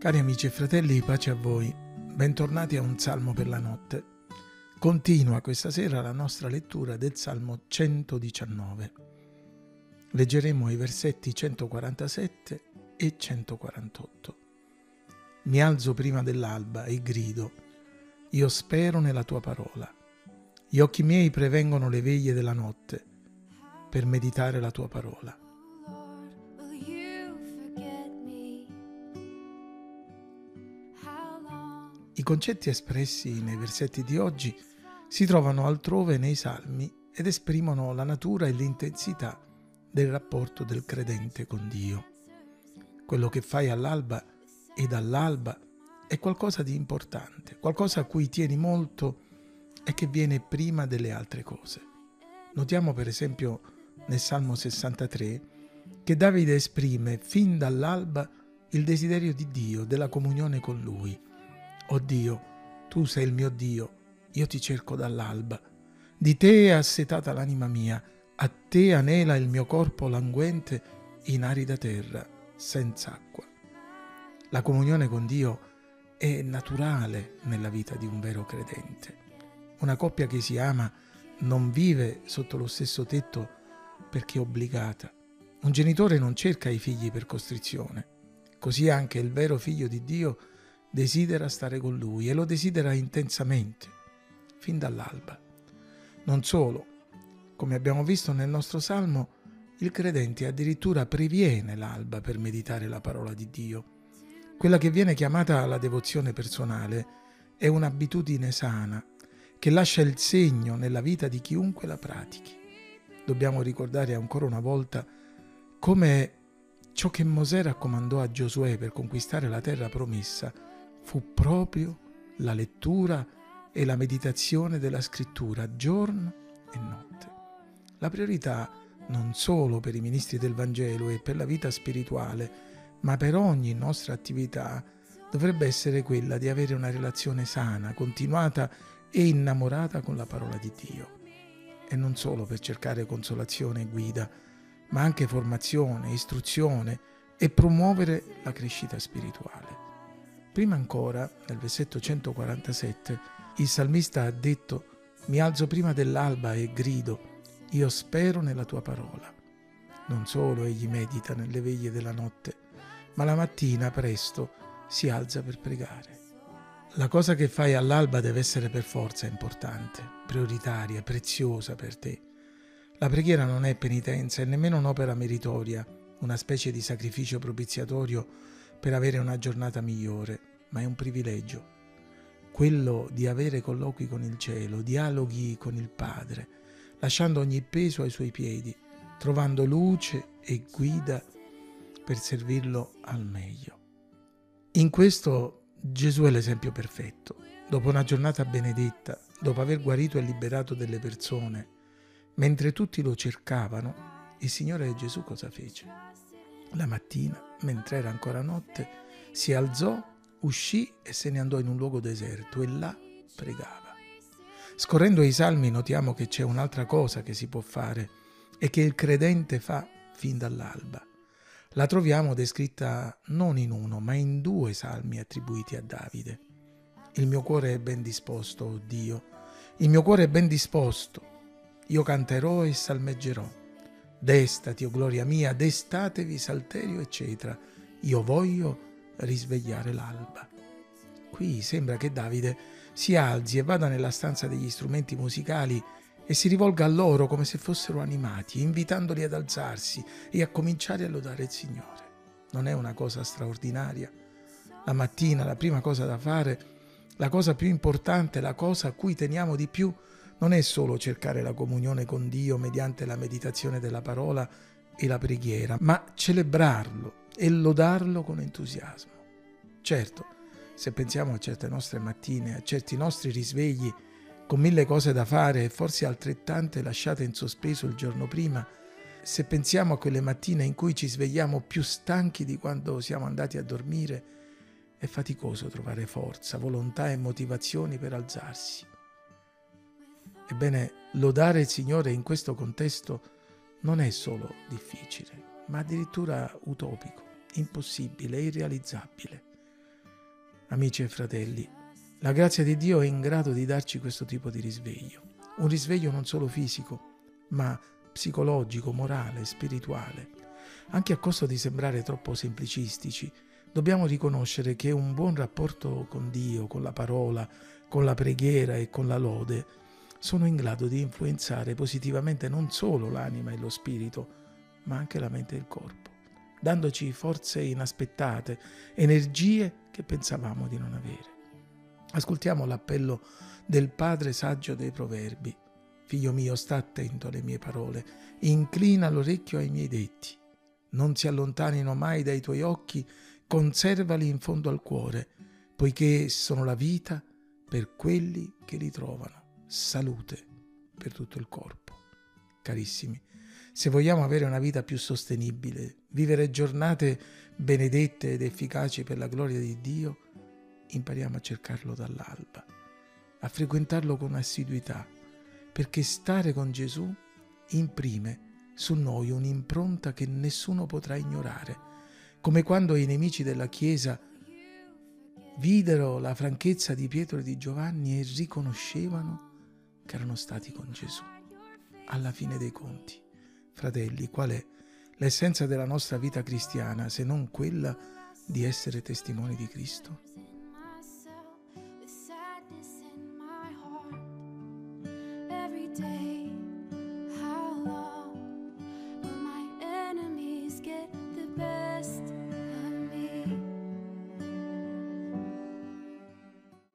Cari amici e fratelli, pace a voi. Bentornati a un salmo per la notte. Continua questa sera la nostra lettura del Salmo 119. Leggeremo i versetti 147 e 148. Mi alzo prima dell'alba e grido, io spero nella tua parola. Gli occhi miei prevengono le veglie della notte per meditare la tua parola. I concetti espressi nei versetti di oggi si trovano altrove nei salmi ed esprimono la natura e l'intensità del rapporto del credente con Dio. Quello che fai all'alba e dall'alba è qualcosa di importante, qualcosa a cui tieni molto e che viene prima delle altre cose. Notiamo per esempio nel Salmo 63 che Davide esprime fin dall'alba il desiderio di Dio, della comunione con Lui Oh Dio, tu sei il mio Dio, io ti cerco dall'alba. Di te è assetata l'anima mia, a te anela il mio corpo languente in arida terra, senza acqua. La comunione con Dio è naturale nella vita di un vero credente. Una coppia che si ama non vive sotto lo stesso tetto perché è obbligata. Un genitore non cerca i figli per costrizione. Così anche il vero figlio di Dio desidera stare con lui e lo desidera intensamente, fin dall'alba. Non solo, come abbiamo visto nel nostro salmo, il credente addirittura previene l'alba per meditare la parola di Dio. Quella che viene chiamata la devozione personale è un'abitudine sana che lascia il segno nella vita di chiunque la pratichi. Dobbiamo ricordare ancora una volta come ciò che Mosè raccomandò a Giosuè per conquistare la terra promessa fu proprio la lettura e la meditazione della scrittura giorno e notte. La priorità non solo per i ministri del Vangelo e per la vita spirituale, ma per ogni nostra attività dovrebbe essere quella di avere una relazione sana, continuata e innamorata con la parola di Dio. E non solo per cercare consolazione e guida, ma anche formazione, istruzione e promuovere la crescita spirituale. Prima ancora, nel versetto 147, il salmista ha detto, mi alzo prima dell'alba e grido, io spero nella tua parola. Non solo egli medita nelle veglie della notte, ma la mattina presto si alza per pregare. La cosa che fai all'alba deve essere per forza importante, prioritaria, preziosa per te. La preghiera non è penitenza e nemmeno un'opera meritoria, una specie di sacrificio propiziatorio per avere una giornata migliore, ma è un privilegio. Quello di avere colloqui con il cielo, dialoghi con il Padre, lasciando ogni peso ai suoi piedi, trovando luce e guida per servirlo al meglio. In questo Gesù è l'esempio perfetto. Dopo una giornata benedetta, dopo aver guarito e liberato delle persone, mentre tutti lo cercavano, il Signore Gesù cosa fece? La mattina, mentre era ancora notte, si alzò, uscì e se ne andò in un luogo deserto e là pregava. Scorrendo i salmi notiamo che c'è un'altra cosa che si può fare e che il credente fa fin dall'alba. La troviamo descritta non in uno, ma in due salmi attribuiti a Davide. Il mio cuore è ben disposto, oh Dio, il mio cuore è ben disposto. Io canterò e salmeggerò. Destati, o oh gloria mia, destatevi, salterio, eccetera. Io voglio risvegliare l'alba. Qui sembra che Davide si alzi e vada nella stanza degli strumenti musicali e si rivolga a loro come se fossero animati, invitandoli ad alzarsi e a cominciare a lodare il Signore. Non è una cosa straordinaria. La mattina la prima cosa da fare, la cosa più importante, la cosa a cui teniamo di più, non è solo cercare la comunione con Dio mediante la meditazione della parola e la preghiera, ma celebrarlo e lodarlo con entusiasmo. Certo, se pensiamo a certe nostre mattine, a certi nostri risvegli, con mille cose da fare e forse altrettante lasciate in sospeso il giorno prima, se pensiamo a quelle mattine in cui ci svegliamo più stanchi di quando siamo andati a dormire, è faticoso trovare forza, volontà e motivazioni per alzarsi. Ebbene, lodare il Signore in questo contesto non è solo difficile, ma addirittura utopico, impossibile, irrealizzabile. Amici e fratelli, la grazia di Dio è in grado di darci questo tipo di risveglio. Un risveglio non solo fisico, ma psicologico, morale, spirituale. Anche a costo di sembrare troppo semplicistici, dobbiamo riconoscere che un buon rapporto con Dio, con la parola, con la preghiera e con la lode sono in grado di influenzare positivamente non solo l'anima e lo spirito, ma anche la mente e il corpo, dandoci forze inaspettate, energie che pensavamo di non avere. Ascoltiamo l'appello del padre saggio dei proverbi. Figlio mio, sta attento alle mie parole, inclina l'orecchio ai miei detti. Non si allontanino mai dai tuoi occhi, conservali in fondo al cuore, poiché sono la vita per quelli che li trovano, salute per tutto il corpo. Carissimi, se vogliamo avere una vita più sostenibile, vivere giornate benedette ed efficaci per la gloria di Dio, impariamo a cercarlo dall'alba, a frequentarlo con assiduità, perché stare con Gesù imprime su noi un'impronta che nessuno potrà ignorare, come quando i nemici della Chiesa videro la franchezza di Pietro e di Giovanni e riconoscevano che erano stati con Gesù. Alla fine dei conti, fratelli, qual è l'essenza della nostra vita cristiana se non quella di essere testimoni di Cristo? day